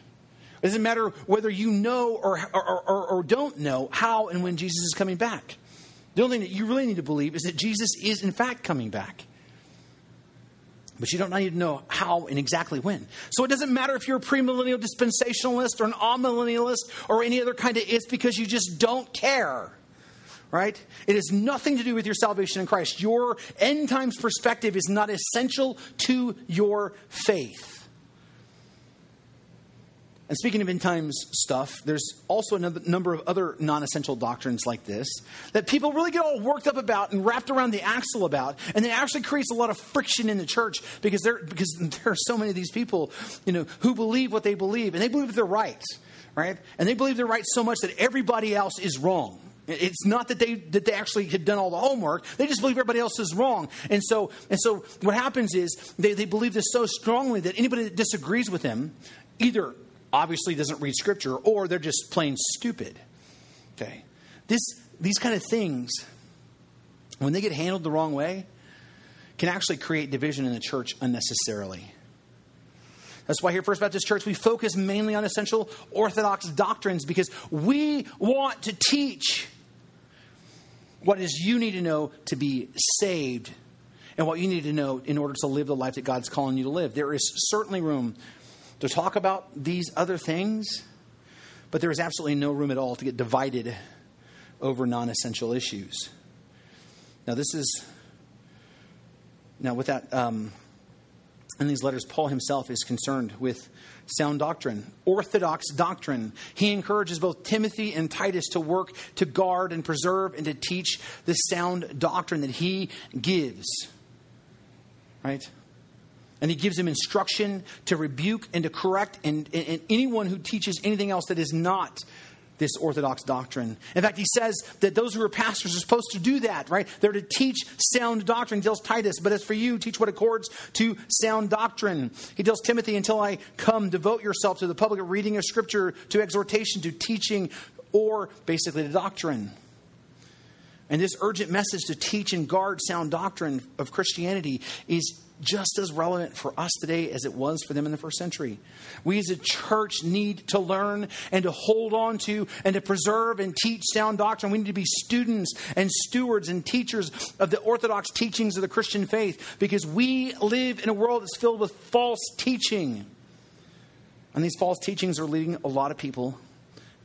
It doesn't matter whether you know or, or, or, or, don't know how and when Jesus is coming back. The only thing that you really need to believe is that Jesus is, in fact, coming back. But you don't need to know how and exactly when. So it doesn't matter if you're a premillennial dispensationalist or an amillennialist or any other kind of it's because you just don't care right? It has nothing to do with your salvation in Christ. Your end times perspective is not essential to your faith. And speaking of end times stuff, there's also a number of other non essential doctrines like this that people really get all worked up about and wrapped around the axle about. And it actually creates a lot of friction in the church because there, because there are so many of these people you know, who believe what they believe. And they believe they're right, right? And they believe they're right so much that everybody else is wrong. It's not that they that they actually had done all the homework. They just believe everybody else is wrong. And so and so what happens is they, they believe this so strongly that anybody that disagrees with them either obviously doesn't read scripture or they're just plain stupid. Okay. This these kind of things, when they get handled the wrong way, can actually create division in the church unnecessarily. That's why here at First Baptist Church we focus mainly on essential orthodox doctrines because we want to teach what is you need to know to be saved and what you need to know in order to live the life that God's calling you to live. There is certainly room to talk about these other things, but there is absolutely no room at all to get divided over non essential issues. Now, this is, now with that, um, in these letters, Paul himself is concerned with sound doctrine, orthodox doctrine. He encourages both Timothy and Titus to work to guard and preserve and to teach the sound doctrine that he gives. Right? And he gives them instruction to rebuke and to correct and, and, and anyone who teaches anything else that is not this orthodox doctrine. In fact, he says that those who are pastors are supposed to do that, right? They're to teach sound doctrine. He tells Titus, but as for you, teach what accords to sound doctrine. He tells Timothy, until I come, devote yourself to the public reading of Scripture, to exhortation, to teaching, or basically to doctrine. And this urgent message to teach and guard sound doctrine of Christianity is just as relevant for us today as it was for them in the first century. We as a church need to learn and to hold on to and to preserve and teach sound doctrine. We need to be students and stewards and teachers of the orthodox teachings of the Christian faith because we live in a world that's filled with false teaching. And these false teachings are leading a lot of people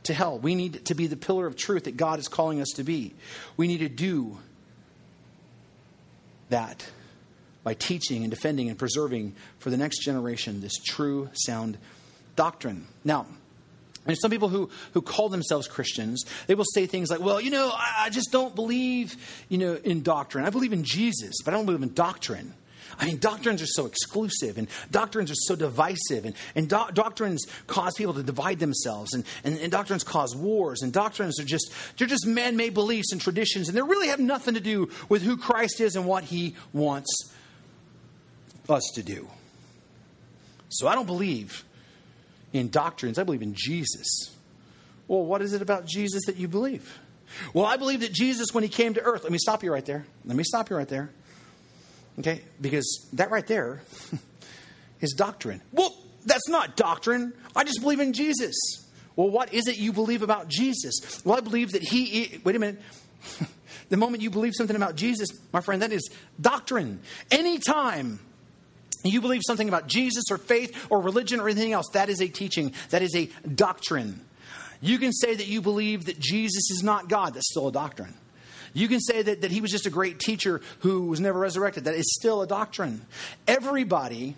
to hell. We need to be the pillar of truth that God is calling us to be. We need to do that by teaching and defending and preserving for the next generation this true, sound doctrine. Now, there's some people who, who call themselves Christians. They will say things like, well, you know, I, I just don't believe, you know, in doctrine. I believe in Jesus, but I don't believe in doctrine. I mean, doctrines are so exclusive and doctrines are so divisive, and, and do- doctrines cause people to divide themselves, and, and, and, doctrines cause wars, and doctrines are just, they're just man made beliefs and traditions, and they really have nothing to do with who Christ is and what he wants us to do. So I don't believe in doctrines, I believe in Jesus. Well, what is it about Jesus that you believe? Well, I believe that Jesus, when he came to earth, let me stop you right there. Let me stop you right there. Okay? Because that right there is doctrine. Well, that's not doctrine. I just believe in Jesus. Well, what is it you believe about Jesus? Well, I believe that he. Wait a minute. the moment you believe something about Jesus, my friend, that is doctrine. Anytime you believe something about Jesus or faith or religion or anything else, that is a teaching, that is a doctrine. You can say that you believe that Jesus is not God, that's still a doctrine. You can say that, that he was just a great teacher who was never resurrected, that is still a doctrine. Everybody,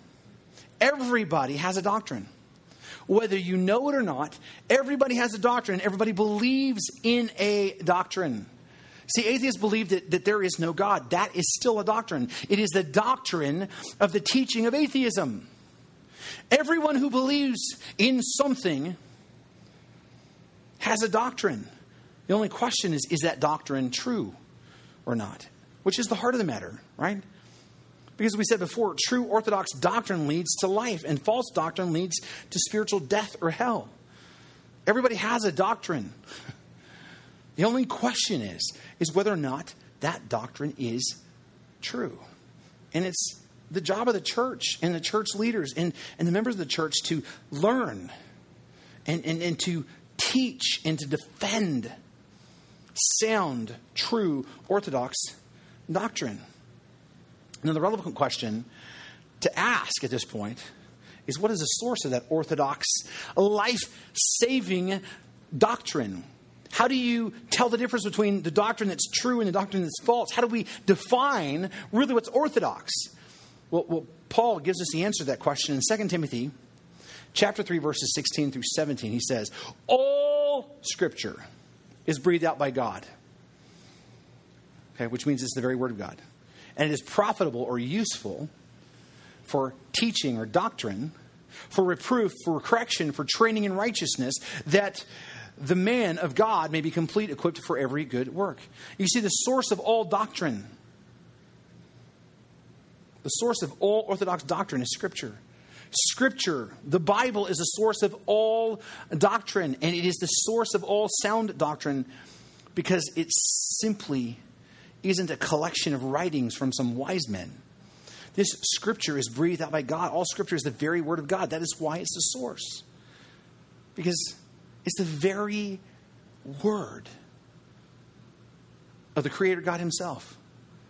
everybody has a doctrine. Whether you know it or not, everybody has a doctrine. Everybody believes in a doctrine. See, atheists believe that, that there is no God. That is still a doctrine. It is the doctrine of the teaching of atheism. Everyone who believes in something has a doctrine. The only question is is that doctrine true or not? Which is the heart of the matter, right? Because we said before, true orthodox doctrine leads to life, and false doctrine leads to spiritual death or hell. Everybody has a doctrine. The only question is, is whether or not that doctrine is true. And it's the job of the church and the church leaders and, and the members of the church to learn and, and, and to teach and to defend sound, true, orthodox doctrine. Now, the relevant question to ask at this point is what is the source of that orthodox, life saving doctrine? How do you tell the difference between the doctrine that's true and the doctrine that's false? How do we define really what's orthodox? Well, well Paul gives us the answer to that question in 2 Timothy chapter 3 verses 16 through 17. He says, "All scripture is breathed out by God." Okay, which means it's the very word of God. And it is profitable or useful for teaching or doctrine, for reproof, for correction, for training in righteousness, that the man of God may be complete, equipped for every good work. You see, the source of all doctrine, the source of all Orthodox doctrine is Scripture. Scripture, the Bible, is the source of all doctrine, and it is the source of all sound doctrine because it simply isn't a collection of writings from some wise men. This scripture is breathed out by God. All scripture is the very word of God. That is why it's the source. Because it's the very word of the Creator God Himself.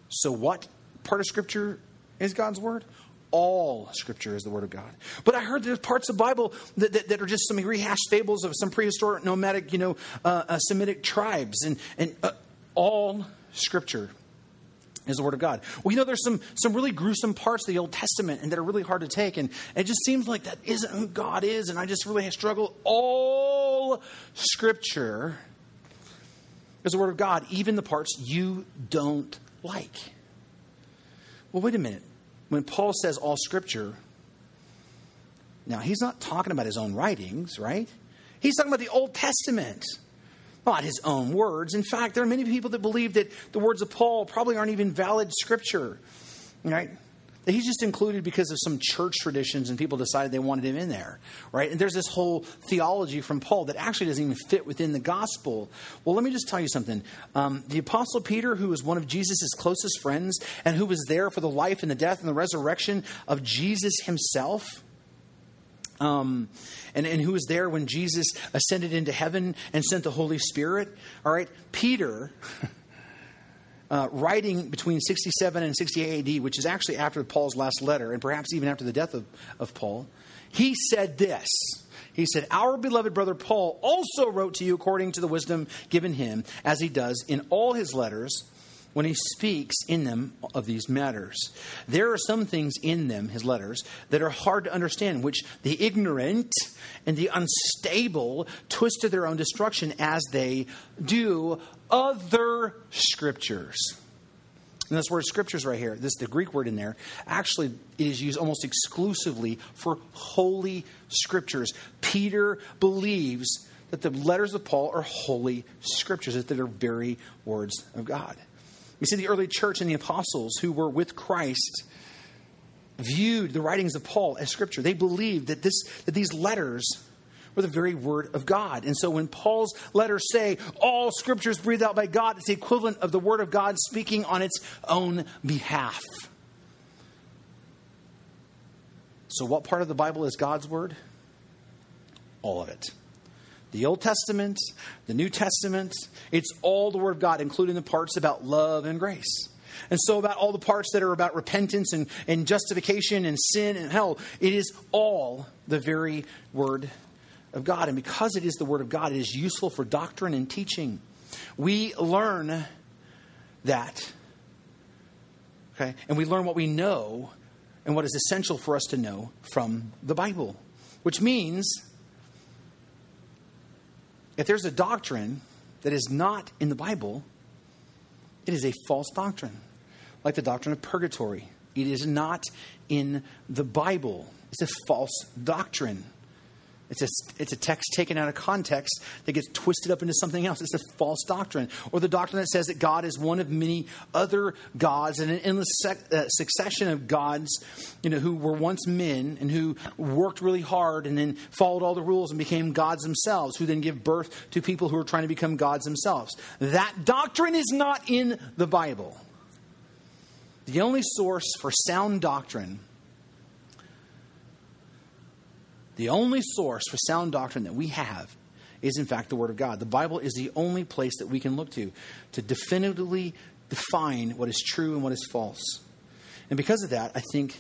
So, what part of Scripture is God's Word? All Scripture is the Word of God. But I heard there's parts of the Bible that, that, that are just some rehashed fables of some prehistoric nomadic, you know, uh, uh, Semitic tribes, and, and uh, all Scripture is the word of God. Well, you know, there's some some really gruesome parts of the Old Testament and that are really hard to take, and it just seems like that isn't who God is, and I just really struggle. All Scripture is the word of God, even the parts you don't like. Well, wait a minute. When Paul says all Scripture, now he's not talking about his own writings, right? He's talking about the Old Testament not his own words. In fact, there are many people that believe that the words of Paul probably aren't even valid scripture, right? He's just included because of some church traditions and people decided they wanted him in there, right? And there's this whole theology from Paul that actually doesn't even fit within the gospel. Well, let me just tell you something. Um, the Apostle Peter, who was one of Jesus' closest friends and who was there for the life and the death and the resurrection of Jesus himself, um, and, and who was there when Jesus ascended into heaven and sent the Holy Spirit. All right, Peter, uh, writing between 67 and 68 AD, which is actually after Paul's last letter, and perhaps even after the death of, of Paul, he said this. He said, Our beloved brother Paul also wrote to you according to the wisdom given him, as he does in all his letters when he speaks in them of these matters. There are some things in them, his letters, that are hard to understand, which the ignorant and the unstable twist to their own destruction as they do other scriptures. And this word scriptures right here, this the Greek word in there, actually is used almost exclusively for holy scriptures. Peter believes that the letters of Paul are holy scriptures, that they're very words of God. We see the early church and the apostles who were with Christ viewed the writings of Paul as scripture. They believed that, this, that these letters were the very word of God. And so when Paul's letters say all scripture is breathed out by God, it's the equivalent of the word of God speaking on its own behalf. So, what part of the Bible is God's word? All of it the Old Testament, the New Testament, it's all the Word of God, including the parts about love and grace. And so, about all the parts that are about repentance and, and justification and sin and hell, it is all the very Word of God. And because it is the Word of God, it is useful for doctrine and teaching. We learn that, okay? And we learn what we know and what is essential for us to know from the Bible, which means if there's a doctrine that is not in the Bible, it is a false doctrine, like the doctrine of purgatory. It is not in the Bible, it's a false doctrine. It's a, it's a text taken out of context that gets twisted up into something else. It's a false doctrine. Or the doctrine that says that God is one of many other gods and an endless sec, uh, succession of gods you know, who were once men and who worked really hard and then followed all the rules and became gods themselves, who then give birth to people who are trying to become gods themselves. That doctrine is not in the Bible. The only source for sound doctrine the only source for sound doctrine that we have is, in fact, the Word of God. The Bible is the only place that we can look to to definitively define what is true and what is false. And because of that, I think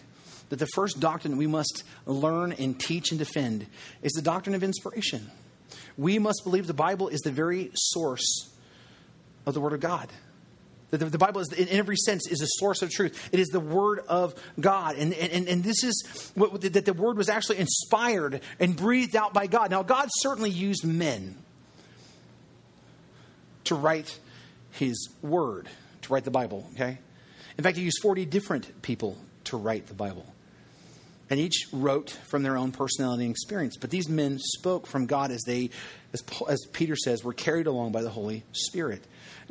that the first doctrine that we must learn and teach and defend is the doctrine of inspiration. We must believe the Bible is the very source of the Word of God. The, the, Bible is, in every sense, is a source of truth. It is the Word of God. And, and, and this is what, that the Word was actually inspired and breathed out by God. Now, God certainly used men to write His Word, to write the Bible, okay? In fact, He used 40 different people to write the Bible. And each wrote from their own personality and experience. But these men spoke from God as they, as, as Peter says, were carried along by the Holy Spirit.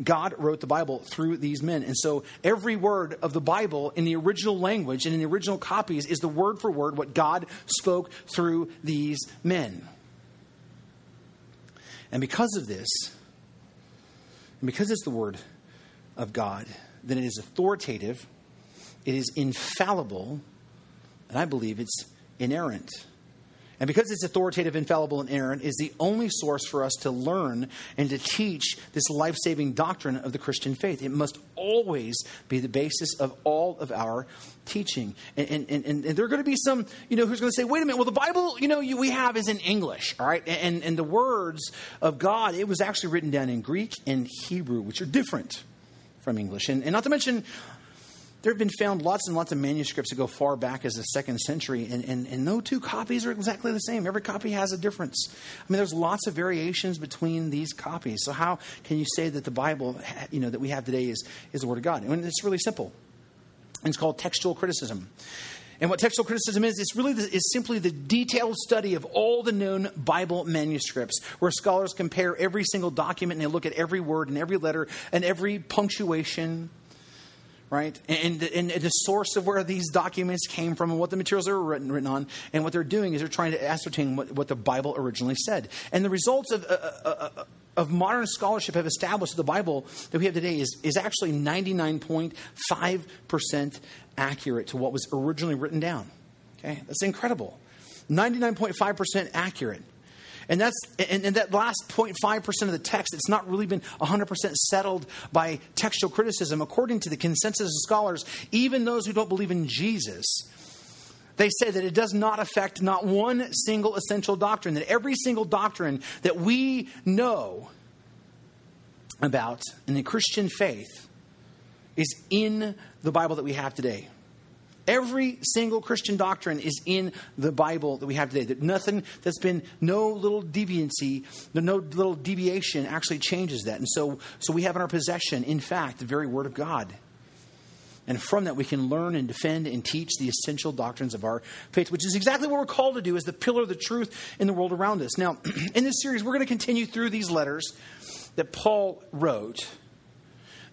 God wrote the Bible through these men. And so every word of the Bible in the original language and in the original copies is the word for word what God spoke through these men. And because of this, and because it's the word of God, then it is authoritative, it is infallible, and I believe it's inerrant. And because it's authoritative, infallible, and inerrant, is the only source for us to learn and to teach this life saving doctrine of the Christian faith. It must always be the basis of all of our teaching. And, and, and, and there are going to be some, you know, who's going to say, wait a minute, well, the Bible, you know, you, we have is in English, all right? And, and the words of God, it was actually written down in Greek and Hebrew, which are different from English. And, and not to mention, there have been found lots and lots of manuscripts that go far back as the second century, and, and, and no two copies are exactly the same. Every copy has a difference. I mean, there's lots of variations between these copies. So how can you say that the Bible, you know, that we have today is, is the Word of God? And it's really simple. It's called textual criticism. And what textual criticism is, it's really the, is simply the detailed study of all the known Bible manuscripts, where scholars compare every single document and they look at every word and every letter and every punctuation right? And, and, and, the source of where these documents came from and what the materials are written, written on. And what they're doing is they're trying to ascertain what, what the Bible originally said. And the results of, uh, uh, uh, uh of modern scholarship have established that the Bible that we have today is, is actually 99.5% accurate to what was originally written down. Okay? That's incredible. 99.5% accurate. And that's and, and that last 0.5% of the text, it's not really been 100% settled by textual criticism. According to the consensus of scholars, even those who don't believe in Jesus, they say that it does not affect not one single essential doctrine, that every single doctrine that we know about in the Christian faith is in the Bible that we have today. Every single Christian doctrine is in the Bible that we have today. That nothing that's been no little deviancy, no little deviation actually changes that. And so, so we have in our possession, in fact, the very Word of God. And from that, we can learn and defend and teach the essential doctrines of our faith, which is exactly what we're called to do as the pillar of the truth in the world around us. Now, in this series, we're going to continue through these letters that Paul wrote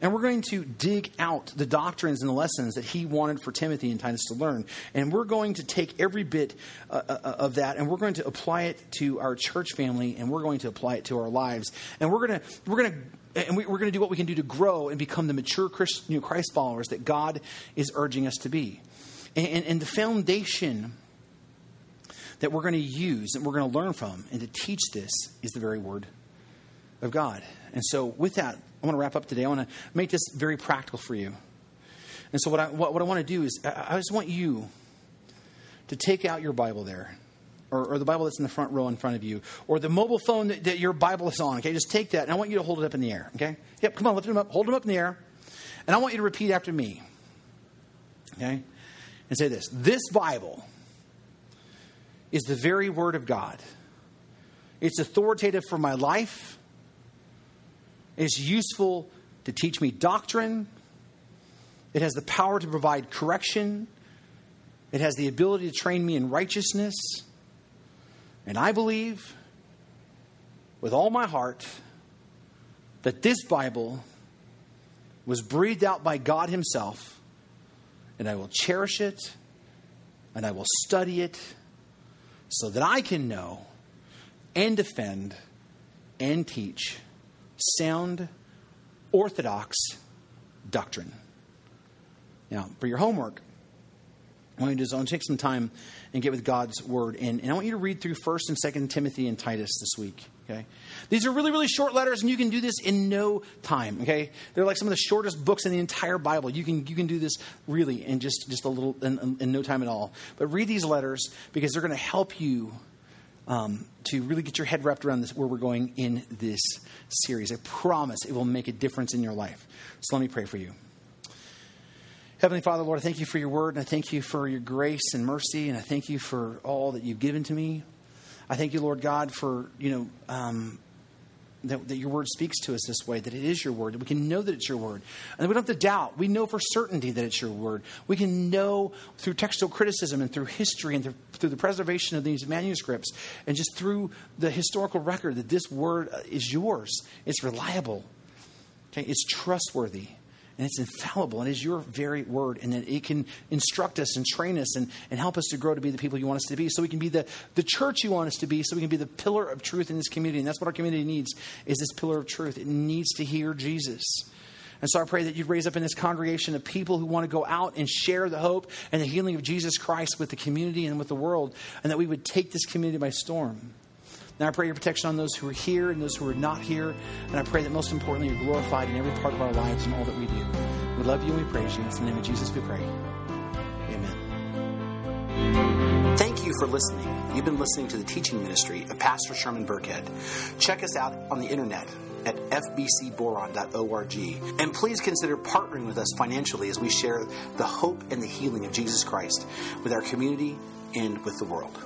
and we're going to dig out the doctrines and the lessons that he wanted for Timothy and Titus to learn. And we're going to take every bit uh, uh, of that and we're going to apply it to our church family and we're going to apply it to our lives. And we're going to, we're going to, and we, are going to do what we can do to grow and become the mature Christ, you know, Christ followers that God is urging us to be. And, and, and the foundation that we're going to use and we're going to learn from and to teach this is the very word of God. And so, with that, I want to wrap up today. I want to make this very practical for you. And so, what I, what, what I want to do is, I, just want you to take out your Bible there, or, or, the Bible that's in the front row in front of you, or the mobile phone that, that, your Bible is on. Okay, just take that, and I want you to hold it up in the air. Okay, yep, come on, lift them up, hold them up in the air, and I want you to repeat after me. Okay, and say this: This Bible is the very Word of God. It's authoritative for my life is useful to teach me doctrine. It has the power to provide correction. It has the ability to train me in righteousness. And I believe with all my heart that this Bible was breathed out by God Himself, and I will cherish it and I will study it so that I can know and defend and teach sound, orthodox doctrine. Now, for your homework, I want you to take some time and get with God's word. And, and I want you to read through 1st and 2nd Timothy and Titus this week. Okay? These are really, really short letters, and you can do this in no time. Okay? They're like some of the shortest books in the entire Bible. You can you can do this really in just, just a little in, in no time at all. But read these letters because they're going to help you um, to really get your head wrapped around this where we're going in this series. I promise it will make a difference in your life. So let me pray for you. Heavenly Father, Lord, I thank you for your word, and I thank you for your grace and mercy, and I thank you for all that you've given to me. I thank you, Lord God, for, you know, um, that, that, your word speaks to us this way, that it is your word, that we can know that it's your word. And we don't have to doubt. We know for certainty that it's your word. We can know through textual criticism and through history and through, through the preservation of these manuscripts and just through the historical record that this word is yours. It's reliable. Okay? It's trustworthy and it's infallible. And it is your very word and that it can instruct us and train us and, and help us to grow to be the people you want us to be so we can be the, the church you want us to be so we can be the pillar of truth in this community. And that's what our community needs is this pillar of truth. It needs to hear jesus. And so I pray that you'd raise up in this congregation of people who want to go out and share the hope and the healing of Jesus Christ with the community and with the world, and that we would take this community by storm. And I pray your protection on those who are here and those who are not here. And I pray that most importantly, you're glorified in every part of our lives and all that we do. We love you and we praise you. It's in the name of Jesus we pray. Amen. Thank you for listening. You've been listening to the teaching ministry of Pastor Sherman Burkhead. Check us out on the internet at fbcboron.org. And please consider partnering with us financially as we share the hope and the healing of Jesus Christ with our community and with the world.